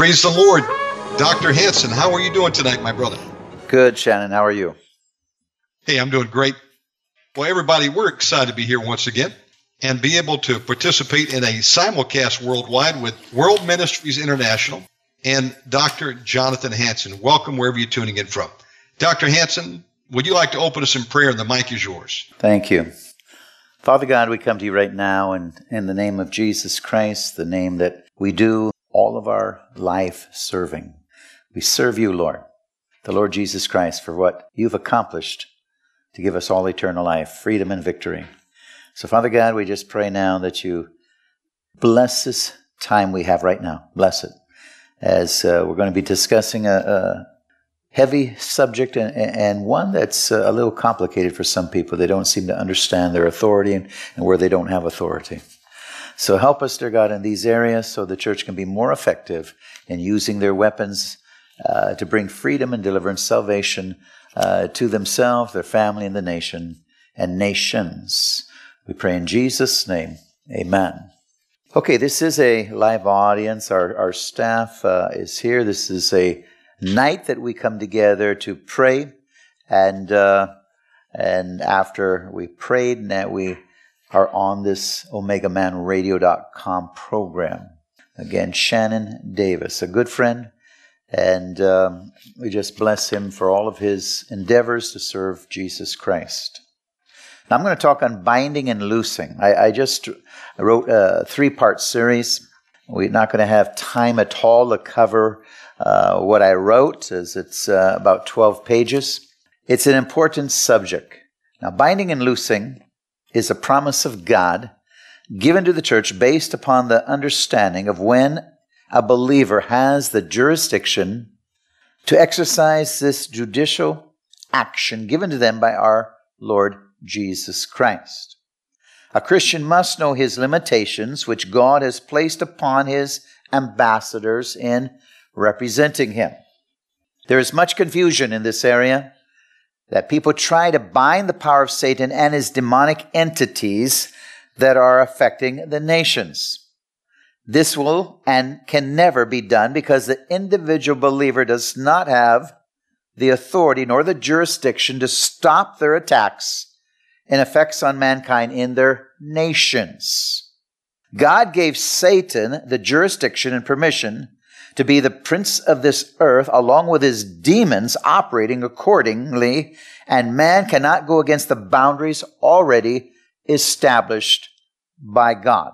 Praise the Lord. Dr. Hansen, how are you doing tonight, my brother? Good, Shannon. How are you? Hey, I'm doing great. Well, everybody, we're excited to be here once again and be able to participate in a simulcast worldwide with World Ministries International and Dr. Jonathan Hansen. Welcome wherever you're tuning in from. Dr. Hansen, would you like to open us in prayer? The mic is yours. Thank you. Father God, we come to you right now and in the name of Jesus Christ, the name that we do all of our life serving. We serve you, Lord, the Lord Jesus Christ, for what you've accomplished to give us all eternal life, freedom, and victory. So, Father God, we just pray now that you bless this time we have right now. Bless it. As uh, we're going to be discussing a, a heavy subject and, and, one that's a little complicated for some people. They don't seem to understand their authority and, and where they don't have authority. So help us, dear God, in these areas so the church can be more effective in using their weapons uh, to bring freedom and deliverance, salvation uh, to themselves, their family, and the nation and nations. We pray in Jesus' name. Amen. Okay, this is a live audience. Our, our staff uh, is here. This is a night that we come together to pray. And, uh, and after we prayed, now we are on this OmegaManRadio.com program. Again, Shannon Davis, a good friend, and um, we just bless him for all of his endeavors to serve Jesus Christ. Now, I'm going to talk on binding and loosing. I, I just wrote a three part series. We're not going to have time at all to cover uh, what I wrote, as it's uh, about 12 pages. It's an important subject. Now, binding and loosing is a promise of God given to the church based upon the understanding of when a believer has the jurisdiction to exercise this judicial action given to them by our Lord Jesus Christ. A Christian must know his limitations, which God has placed upon his ambassadors in representing him. There is much confusion in this area that people try to bind the power of Satan and his demonic entities that are affecting the nations. This will and can never be done because the individual believer does not have the authority nor the jurisdiction to stop their attacks and effects on mankind in their nations. God gave Satan the jurisdiction and permission to be the prince of this earth along with his demons operating accordingly, and man cannot go against the boundaries already established by God.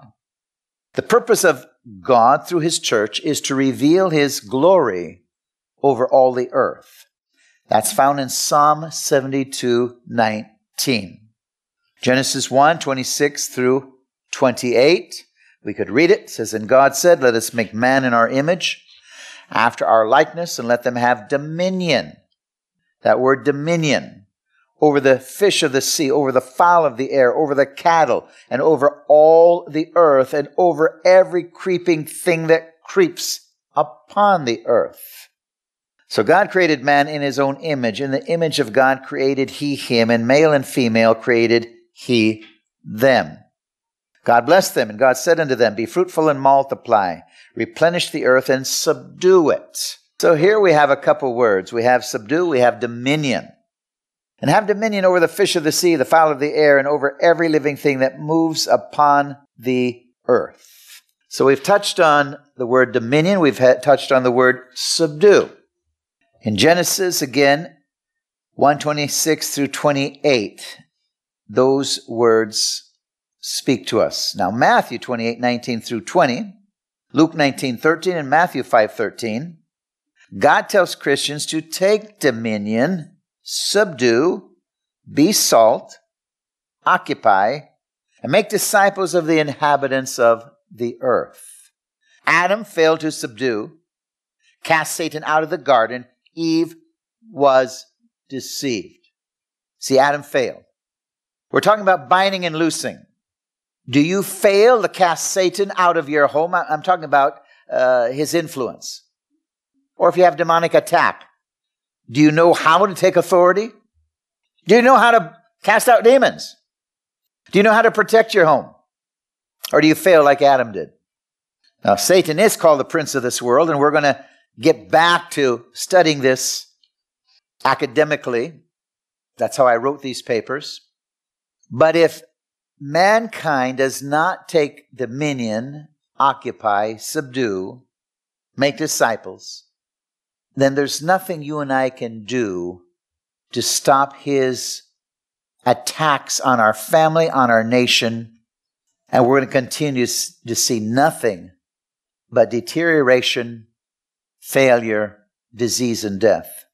The purpose of God through his church is to reveal his glory over all the earth. That's found in Psalm 72 19. Genesis 1 26 through 28. We could read it. It says, And God said, Let us make man in our image after our likeness and let them have dominion. That word dominion over the fish of the sea, over the fowl of the air, over the cattle, and over all the earth, and over every creeping thing that creeps upon the earth. So God created man in his own image. In the image of God created he him, and male and female created he them. God blessed them, and God said unto them, Be fruitful and multiply, replenish the earth and subdue it. So here we have a couple words. We have subdue, we have dominion. And have dominion over the fish of the sea, the fowl of the air, and over every living thing that moves upon the earth. So we've touched on the word dominion, we've touched on the word subdue. In Genesis, again, 126 through 28, those words speak to us. Now, Matthew 28, 19 through 20, Luke 19, 13, and Matthew 5, 13, God tells Christians to take dominion, subdue, be salt, occupy, and make disciples of the inhabitants of the earth. Adam failed to subdue, cast Satan out of the garden. Eve was deceived. See, Adam failed. We're talking about binding and loosing. Do you fail to cast Satan out of your home? I'm talking about uh, his influence. Or if you have demonic attack, do you know how to take authority? Do you know how to cast out demons? Do you know how to protect your home? Or do you fail like Adam did? Now, Satan is called the prince of this world, and we're going to get back to studying this academically. That's how I wrote these papers. But if mankind does not take dominion, occupy, subdue, make disciples, then there's nothing you and I can do to stop his attacks on our family, on our nation, and we're going to continue to see nothing but deterioration, failure, disease, and death,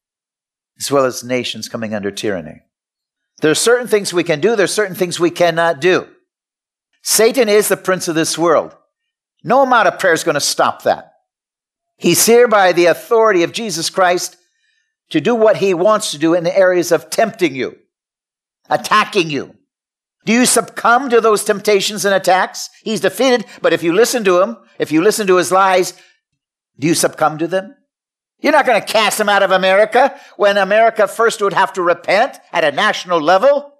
as well as nations coming under tyranny. There are certain things we can do, there are certain things we cannot do. Satan is the prince of this world. No amount of prayer is going to stop that. He's here by the authority of Jesus Christ to do what he wants to do in the areas of tempting you, attacking you. Do you succumb to those temptations and attacks? He's defeated, but if you listen to him, if you listen to his lies, do you succumb to them? You're not going to cast him out of America when America first would have to repent at a national level.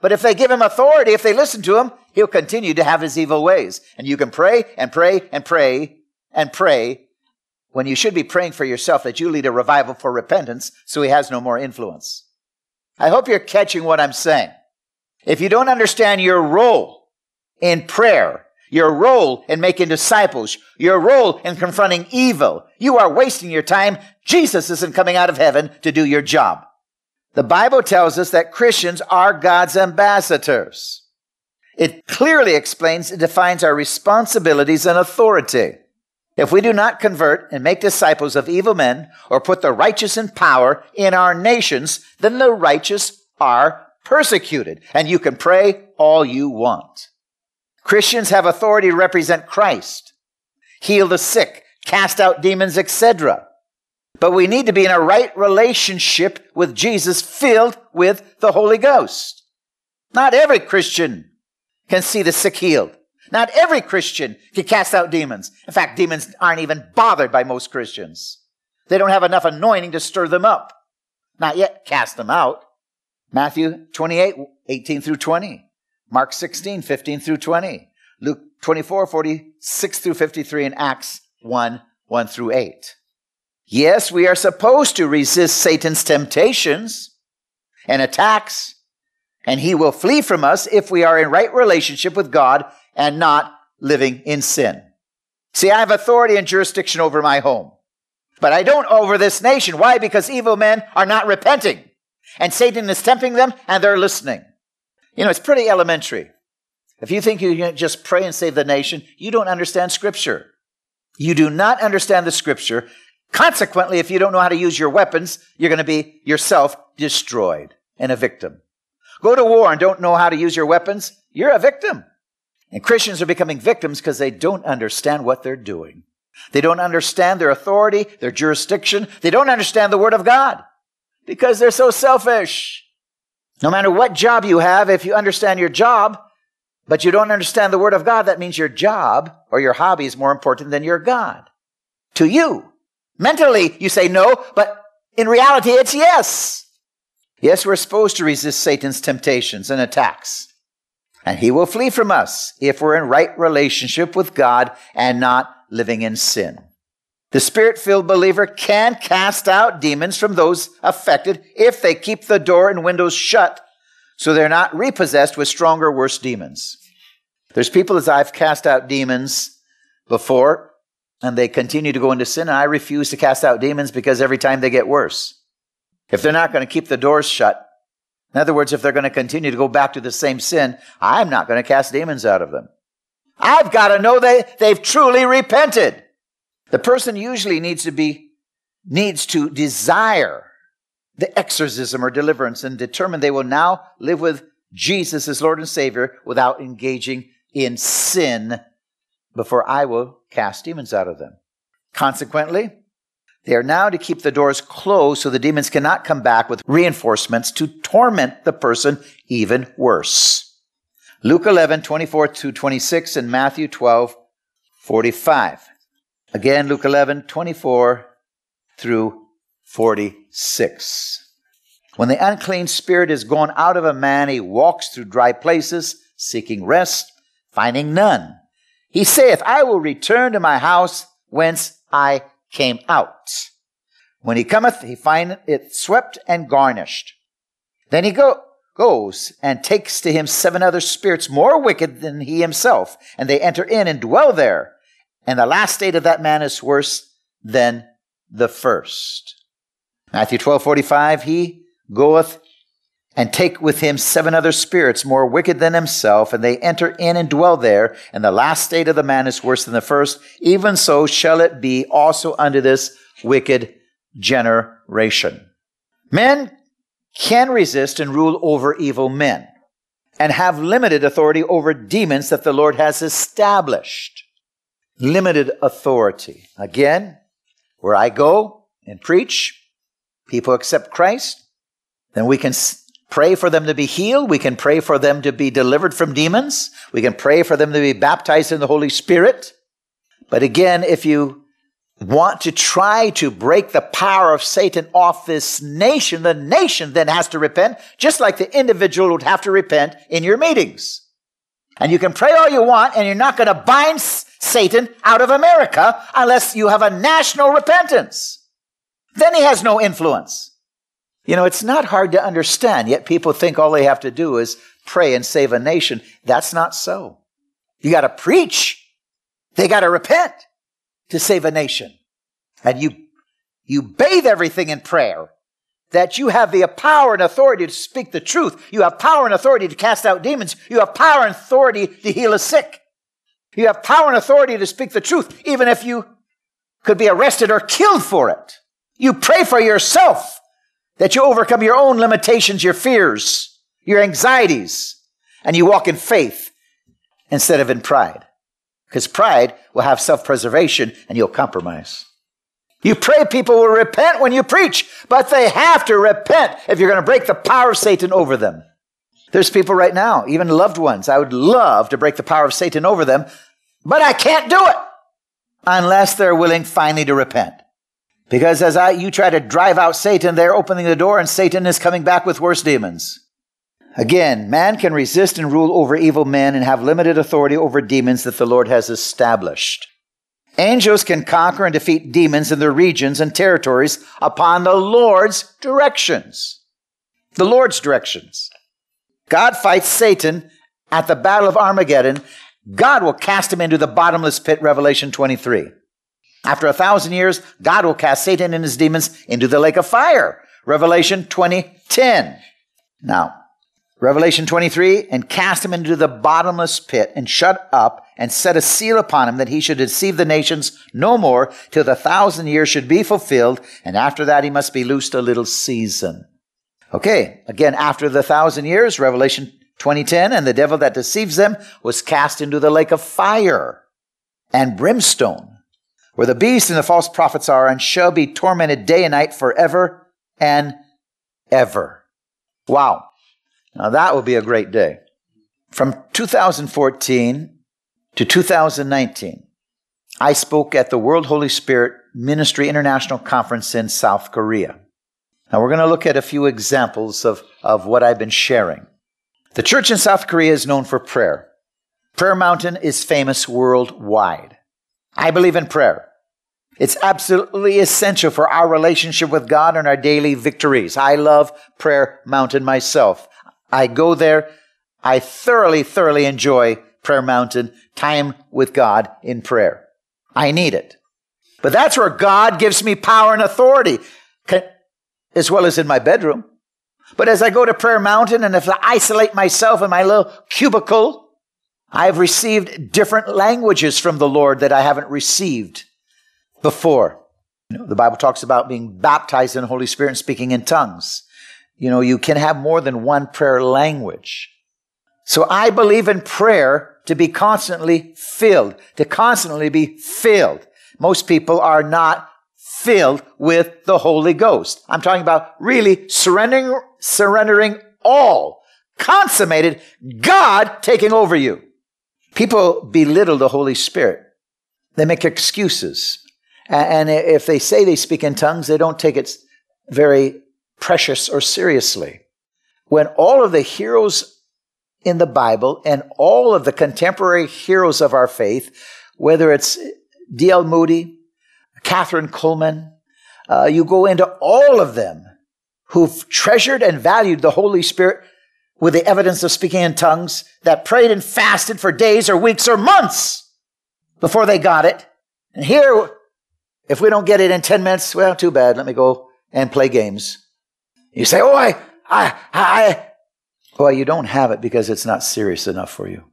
But if they give him authority, if they listen to him, he'll continue to have his evil ways. And you can pray and pray and pray and pray when you should be praying for yourself that you lead a revival for repentance so he has no more influence. I hope you're catching what I'm saying. If you don't understand your role in prayer, your role in making disciples, your role in confronting evil, you are wasting your time. Jesus isn't coming out of heaven to do your job. The Bible tells us that Christians are God's ambassadors. It clearly explains and defines our responsibilities and authority. If we do not convert and make disciples of evil men or put the righteous in power in our nations, then the righteous are persecuted. And you can pray all you want. Christians have authority to represent Christ, heal the sick, cast out demons, etc. But we need to be in a right relationship with Jesus, filled with the Holy Ghost. Not every Christian can see the sick healed. Not every Christian can cast out demons. In fact, demons aren't even bothered by most Christians. They don't have enough anointing to stir them up. Not yet cast them out. Matthew 28, 18 through 20. Mark 16, 15 through 20. Luke 24, 46 through 53, and Acts 1, 1 through 8. Yes, we are supposed to resist Satan's temptations and attacks, and he will flee from us if we are in right relationship with God and not living in sin. See, I have authority and jurisdiction over my home, but I don't over this nation. Why? Because evil men are not repenting, and Satan is tempting them, and they're listening. You know, it's pretty elementary. If you think you can just pray and save the nation, you don't understand Scripture. You do not understand the Scripture. Consequently, if you don't know how to use your weapons, you're going to be yourself destroyed and a victim. Go to war and don't know how to use your weapons, you're a victim. And Christians are becoming victims because they don't understand what they're doing. They don't understand their authority, their jurisdiction. They don't understand the Word of God because they're so selfish. No matter what job you have, if you understand your job, but you don't understand the Word of God, that means your job or your hobby is more important than your God. To you. Mentally, you say no, but in reality, it's yes. Yes, we're supposed to resist Satan's temptations and attacks and he will flee from us if we're in right relationship with God and not living in sin. The spirit filled believer can cast out demons from those affected if they keep the door and windows shut so they're not repossessed with stronger, worse demons. There's people as I've cast out demons before and they continue to go into sin, and I refuse to cast out demons because every time they get worse. If they're not going to keep the doors shut, in other words, if they're going to continue to go back to the same sin, I'm not going to cast demons out of them. I've got to know they, they've truly repented. The person usually needs to be, needs to desire the exorcism or deliverance and determine they will now live with Jesus as Lord and Savior without engaging in sin before I will cast demons out of them. Consequently, they are now to keep the doors closed so the demons cannot come back with reinforcements to torment the person even worse. Luke 11, 24 to 26 and Matthew 12, 45. Again, Luke 11, 24 through 46. When the unclean spirit is gone out of a man, he walks through dry places, seeking rest, finding none. He saith, I will return to my house whence I came out. When he cometh, he findeth it swept and garnished. Then he go, goes and takes to him seven other spirits more wicked than he himself, and they enter in and dwell there. And the last state of that man is worse than the first. Matthew 12, 45, he goeth and take with him seven other spirits more wicked than himself, and they enter in and dwell there, and the last state of the man is worse than the first. Even so shall it be also unto this wicked generation. Men can resist and rule over evil men, and have limited authority over demons that the Lord has established. Limited authority. Again, where I go and preach, people accept Christ, then we can pray for them to be healed. We can pray for them to be delivered from demons. We can pray for them to be baptized in the Holy Spirit. But again, if you want to try to break the power of Satan off this nation, the nation then has to repent, just like the individual would have to repent in your meetings. And you can pray all you want, and you're not going to bind Satan out of America unless you have a national repentance. Then he has no influence. You know, it's not hard to understand, yet people think all they have to do is pray and save a nation. That's not so. You got to preach. They got to repent to save a nation. And you, you bathe everything in prayer that you have the power and authority to speak the truth. You have power and authority to cast out demons. You have power and authority to heal a sick. You have power and authority to speak the truth, even if you could be arrested or killed for it. You pray for yourself that you overcome your own limitations, your fears, your anxieties, and you walk in faith instead of in pride. Because pride will have self preservation and you'll compromise. You pray people will repent when you preach, but they have to repent if you're going to break the power of Satan over them. There's people right now, even loved ones, I would love to break the power of Satan over them, but I can't do it unless they're willing finally to repent. Because as I, you try to drive out Satan, they're opening the door and Satan is coming back with worse demons. Again, man can resist and rule over evil men and have limited authority over demons that the Lord has established. Angels can conquer and defeat demons in their regions and territories upon the Lord's directions. The Lord's directions. God fights Satan at the Battle of Armageddon. God will cast him into the bottomless pit, Revelation 23. After a thousand years, God will cast Satan and his demons into the lake of fire. Revelation 20:10. Now, Revelation 23, and cast him into the bottomless pit, and shut up, and set a seal upon him that he should deceive the nations no more till the thousand years should be fulfilled, and after that he must be loosed a little season. Okay, again, after the thousand years, Revelation 2010, and the devil that deceives them was cast into the lake of fire and brimstone where the beast and the false prophets are, and shall be tormented day and night forever and ever. Wow. Now that will be a great day. From 2014 to 2019, I spoke at the World Holy Spirit Ministry International Conference in South Korea. Now we're going to look at a few examples of, of what I've been sharing. The church in South Korea is known for prayer. Prayer Mountain is famous worldwide. I believe in prayer. It's absolutely essential for our relationship with God and our daily victories. I love Prayer Mountain myself. I go there. I thoroughly, thoroughly enjoy Prayer Mountain, time with God in prayer. I need it. But that's where God gives me power and authority, as well as in my bedroom. But as I go to Prayer Mountain and if I isolate myself in my little cubicle, I've received different languages from the Lord that I haven't received before. You know, the Bible talks about being baptized in the Holy Spirit and speaking in tongues. You know, you can have more than one prayer language. So I believe in prayer to be constantly filled, to constantly be filled. Most people are not filled with the Holy Ghost. I'm talking about really surrendering, surrendering all, consummated, God taking over you. People belittle the Holy Spirit. They make excuses. And if they say they speak in tongues, they don't take it very precious or seriously. When all of the heroes in the Bible and all of the contemporary heroes of our faith, whether it's D.L. Moody, Kathryn Kuhlman, uh, you go into all of them who've treasured and valued the Holy Spirit with the evidence of speaking in tongues, that prayed and fasted for days or weeks or months before they got it. And here, if we don't get it in 10 minutes, well, too bad. Let me go and play games. You say, oh, I, I, I, well, you don't have it because it's not serious enough for you.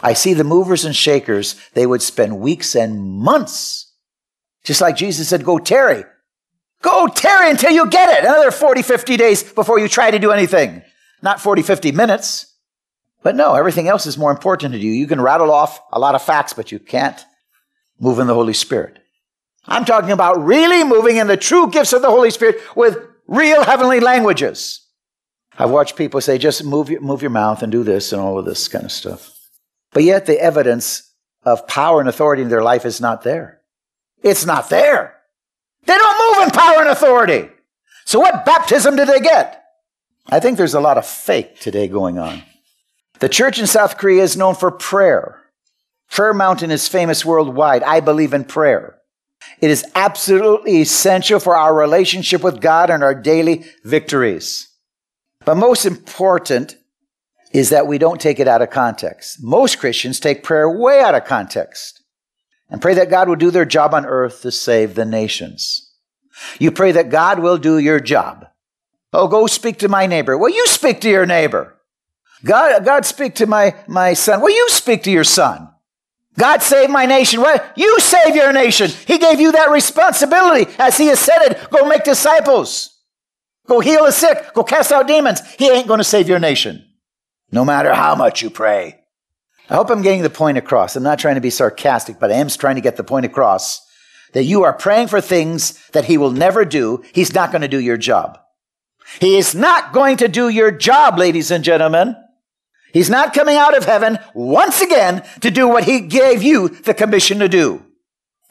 I see the movers and shakers, they would spend weeks and months. Just like Jesus said, go tarry. Go tarry until you get it. Another 40, 50 days before you try to do anything not 40, 50 minutes. But no, everything else is more important to you. You can rattle off a lot of facts, but you can't move in the Holy Spirit. I'm talking about really moving in the true gifts of the Holy Spirit with real heavenly languages. I've watched people say, just move your, move your mouth and do this and all of this kind of stuff. But yet the evidence of power and authority in their life is not there. It's not there. They don't move in power and authority. So what baptism did they get? I think there's a lot of fake today going on. The church in South Korea is known for prayer. Prayer Mountain is famous worldwide. I believe in prayer. It is absolutely essential for our relationship with God and our daily victories. But most important is that we don't take it out of context. Most Christians take prayer way out of context and pray that God will do their job on earth to save the nations. You pray that God will do your job. Oh, go speak to my neighbor. Well, you speak to your neighbor. God, God speak to my, my son. Well, you speak to your son. God save my nation. Well, you save your nation. He gave you that responsibility as he has said it. Go make disciples. Go heal the sick. Go cast out demons. He ain't going to save your nation. No matter how much you pray. I hope I'm getting the point across. I'm not trying to be sarcastic, but I am trying to get the point across that you are praying for things that he will never do. He's not going to do your job. He is not going to do your job, ladies and gentlemen. He's not coming out of heaven once again to do what he gave you the commission to do.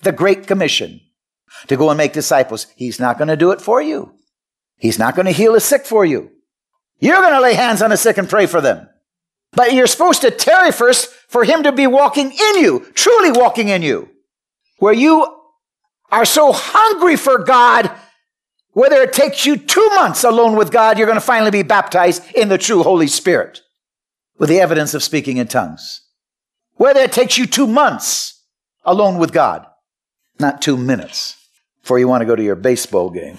The Great Commission. To go and make disciples. He's not going to do it for you. He's not going to heal the sick for you. You're going to lay hands on the sick and pray for them. But you're supposed to tarry first for him to be walking in you, truly walking in you. Where you are so hungry for God whether it takes you two months alone with God, you're going to finally be baptized in the true Holy Spirit with the evidence of speaking in tongues. Whether it takes you two months alone with God, not two minutes before you want to go to your baseball game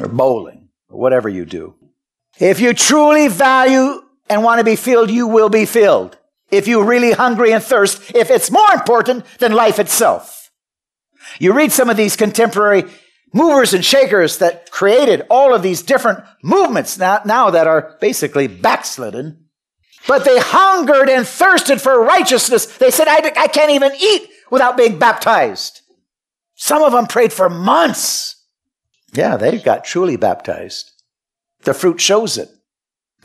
or bowling or whatever you do. If you truly value and want to be filled, you will be filled. If you're really hungry and thirst, if it's more important than life itself. You read some of these contemporary movers and shakers that created all of these different movements now, now that are basically backslidden. But they hungered and thirsted for righteousness. They said, I, I can't even eat without being baptized. Some of them prayed for months. Yeah, they got truly baptized. The fruit shows it.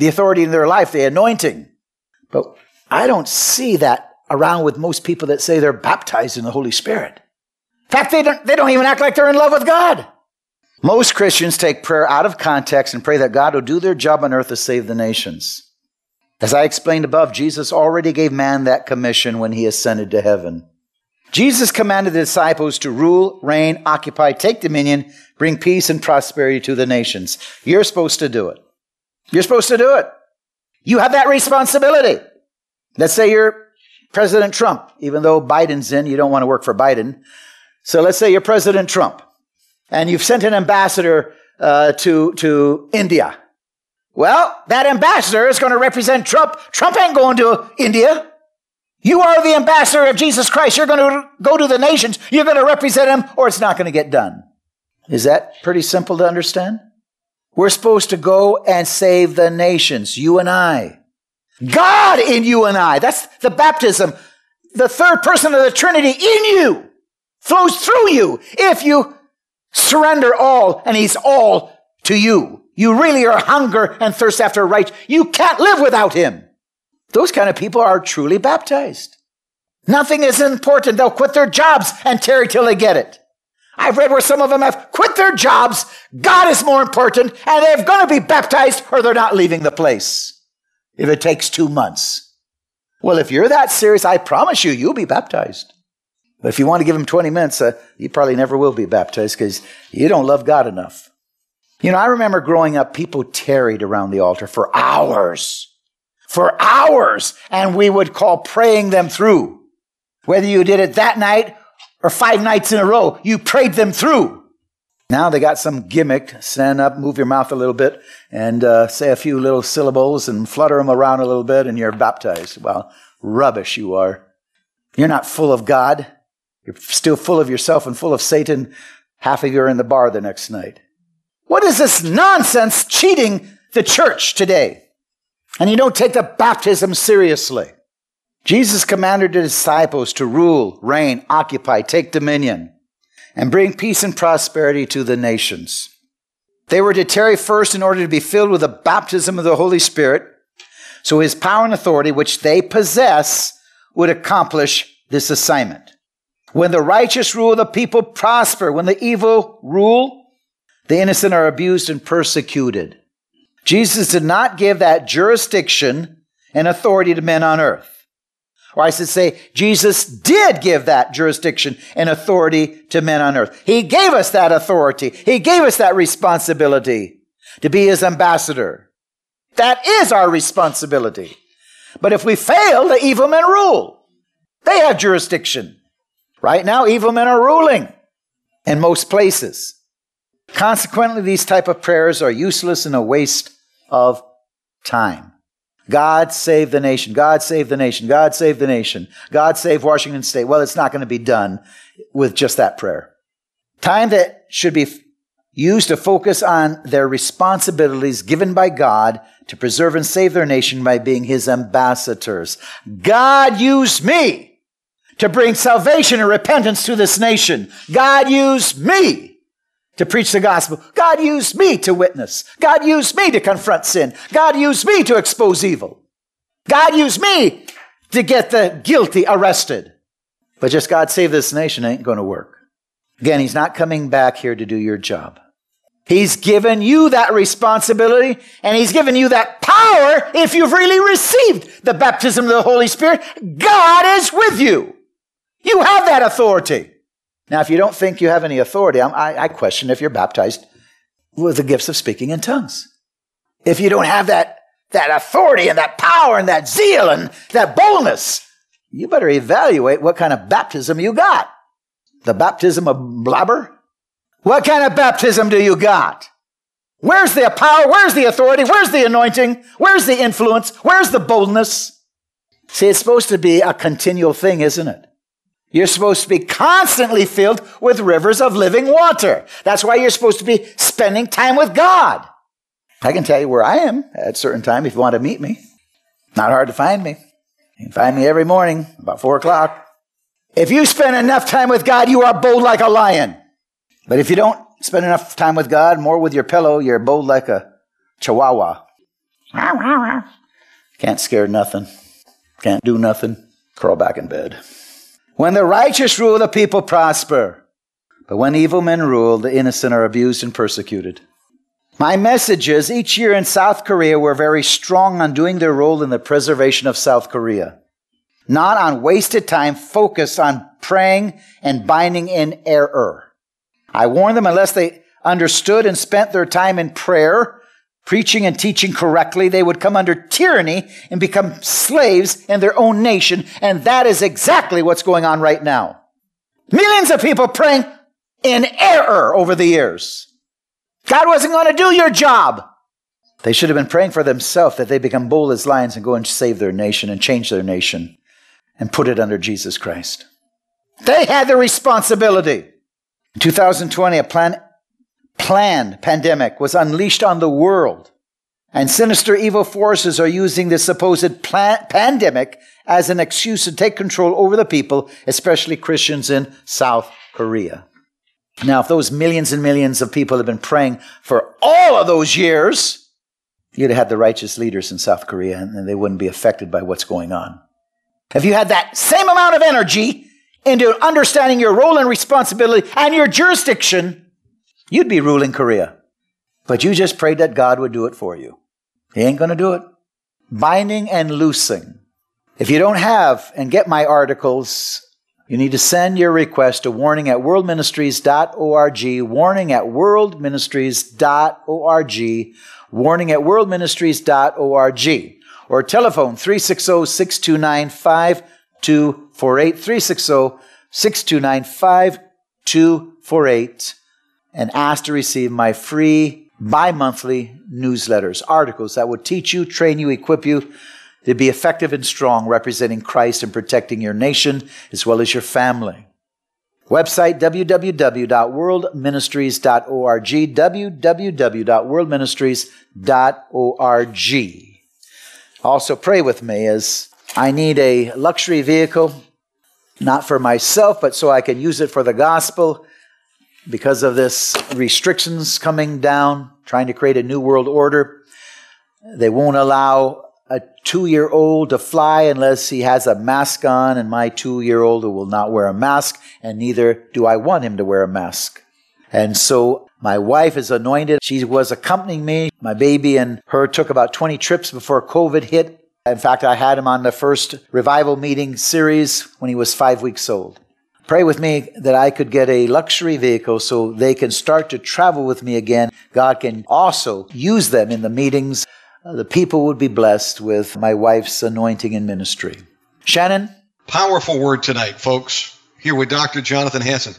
The authority in their life, the anointing. But I don't see that around with most people that say they're baptized in the Holy Spirit. In fact, they don't, they don't even act like they're in love with God. Most Christians take prayer out of context and pray that God will do their job on earth to save the nations. As I explained above, Jesus already gave man that commission when he ascended to heaven. Jesus commanded the disciples to rule, reign, occupy, take dominion, bring peace and prosperity to the nations. You're supposed to do it. You're supposed to do it. You have that responsibility. Let's say you're President Trump, even though Biden's in, you don't want to work for Biden. So let's say you're President Trump and you've sent an ambassador uh, to, to India. Well, that ambassador is going to represent Trump. Trump ain't going to India. You are the ambassador of Jesus Christ. You're going to go to the nations. You're going to represent him or it's not going to get done. Is that pretty simple to understand? We're supposed to go and save the nations, you and I. God in you and I. That's the baptism. The third person of the Trinity in you flows through you if you surrender all and he's all to you. You really are hunger and thirst after right. You can't live without him. Those kind of people are truly baptized. Nothing is important. They'll quit their jobs and tarry till they get it. I've read where some of them have quit their jobs. God is more important and they're going to be baptized or they're not leaving the place. if it takes two months. Well, if you're that serious, I promise you, you'll be baptized. But if you want to give him 20 minutes, uh, you probably never will be baptized because you don't love God enough. You know, I remember growing up, people tarried around the altar for hours, for hours, and we would call praying them through. Whether you did it that night or five nights in a row, you prayed them through. Now they got some gimmick. Stand up, move your mouth a little bit, and uh, say a few little syllables and flutter them around a little bit, and you're baptized. Well, rubbish you are. You're not full of God. You're still full of yourself and full of Satan. Half of you are in the bar the next night. What is this nonsense cheating the church today? And you don't take the baptism seriously. Jesus commanded the disciples to rule, reign, occupy, take dominion, and bring peace and prosperity to the nations. They were to tarry first in order to be filled with the baptism of the Holy Spirit, so his power and authority, which they possess, would accomplish this assignment. When the righteous rule, the people prosper. When the evil rule, the innocent are abused and persecuted. Jesus did not give that jurisdiction and authority to men on earth. Or I should say, Jesus did give that jurisdiction and authority to men on earth. He gave us that authority. He gave us that responsibility to be his ambassador. That is our responsibility. But if we fail, the evil men rule. They have jurisdiction. Right now, evil men are ruling in most places. Consequently, these type of prayers are useless and a waste of time. God save the nation. God save the nation. God save the nation. God save Washington State. Well, it's not going to be done with just that prayer. Time that should be used to focus on their responsibilities given by God to preserve and save their nation by being his ambassadors. God used me to bring salvation and repentance to this nation. God used me to preach the gospel. God used me to witness. God used me to confront sin. God used me to expose evil. God used me to get the guilty arrested. But just God save this nation ain't going to work. Again, He's not coming back here to do your job. He's given you that responsibility and He's given you that power if you've really received the baptism of the Holy Spirit. God is with you. You have that authority. Now, if you don't think you have any authority, I, I question if you're baptized with the gifts of speaking in tongues. If you don't have that, that authority and that power and that zeal and that boldness, you better evaluate what kind of baptism you got. The baptism of blabber? What kind of baptism do you got? Where's the power? Where's the authority? Where's the anointing? Where's the influence? Where's the boldness? See, it's supposed to be a continual thing, isn't it? You're supposed to be constantly filled with rivers of living water. That's why you're supposed to be spending time with God. I can tell you where I am at a certain time if you want to meet me. Not hard to find me. You can find me every morning about four o'clock. If you spend enough time with God, you are bold like a lion. But if you don't spend enough time with God, more with your pillow, you're bold like a chihuahua. Can't scare nothing. Can't do nothing. Crawl back in bed. When the righteous rule, the people prosper. But when evil men rule, the innocent are abused and persecuted. My messages each year in South Korea were very strong on doing their role in the preservation of South Korea, not on wasted time focused on praying and binding in error. I warned them unless they understood and spent their time in prayer, preaching and teaching correctly, they would come under tyranny and become slaves in their own nation. And that is exactly what's going on right now. Millions of people praying in error over the years. God wasn't going to do your job. They should have been praying for themselves that they become bold as lions and go and save their nation and change their nation and put it under Jesus Christ. They had the responsibility. In 2020, a plan planned pandemic was unleashed on the world. And sinister evil forces are using this supposed plan- pandemic as an excuse to take control over the people, especially Christians in South Korea. Now, if those millions and millions of people have been praying for all of those years, you'd have had the righteous leaders in South Korea and they wouldn't be affected by what's going on. If you had that same amount of energy into understanding your role and responsibility and your jurisdiction, You'd be ruling Korea. But you just prayed that God would do it for you. He ain't going to do it. Binding and Loosing. If you don't have and get my articles, you need to send your request to warning at worldministries.org, warning at worldministries.org, warning at worldministries.org, or telephone 360 629 5248, 360 629 5248, and ask to receive my free bi monthly newsletters, articles that will teach you, train you, equip you to be effective and strong, representing Christ and protecting your nation as well as your family. Website www.worldministries.org, www.worldministries.org. Also, pray with me as I need a luxury vehicle, not for myself, but so I can use it for the gospel because of this restrictions coming down, trying to create a new world order. They won't allow a two year old to fly unless he has a mask on, and my two year old will not wear a mask, and neither do I want him to wear a mask. And so my wife is anointed. She was accompanying me. My baby and her took about 20 trips before COVID hit. In fact, I had him on the first revival meeting series when he was five weeks old. Pray with me that I could get a luxury vehicle so they can start to travel with me again. God can also use them in the meetings uh, the people would be blessed with my wife's anointing and ministry. Shannon? Powerful word tonight, folks. Here with Dr. Jonathan Hansen.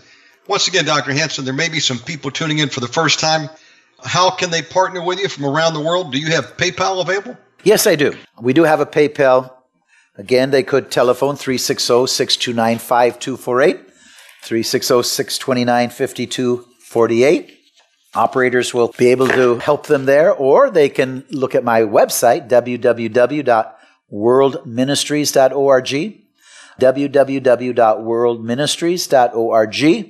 Once again, Dr. Hansen, there may be some people tuning in for the first time. How can they partner with you from around the world? Do you have PayPal available? Yes, I do. We do have a PayPal. Again, they could telephone 360 629 5248, 360 629 5248. Operators will be able to help them there, or they can look at my website, www.worldministries.org, www.worldministries.org.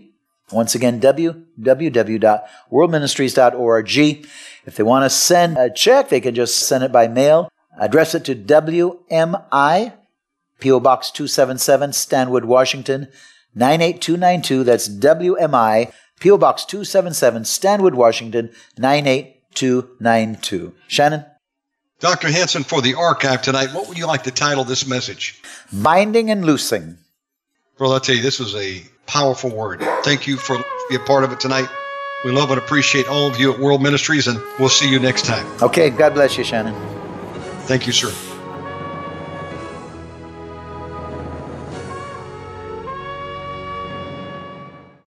Once again, www.worldministries.org. If they want to send a check, they can just send it by mail. Address it to WMI, P.O. Box 277, Stanwood, Washington, 98292. That's WMI, P.O. Box 277, Stanwood, Washington, 98292. Shannon? Dr. Hansen, for the archive tonight, what would you like to title this message? Binding and Loosing. Well, I'll tell you, this was a powerful word. Thank you for being a part of it tonight. We love and appreciate all of you at World Ministries, and we'll see you next time. Okay, God bless you, Shannon. Thank you, sir.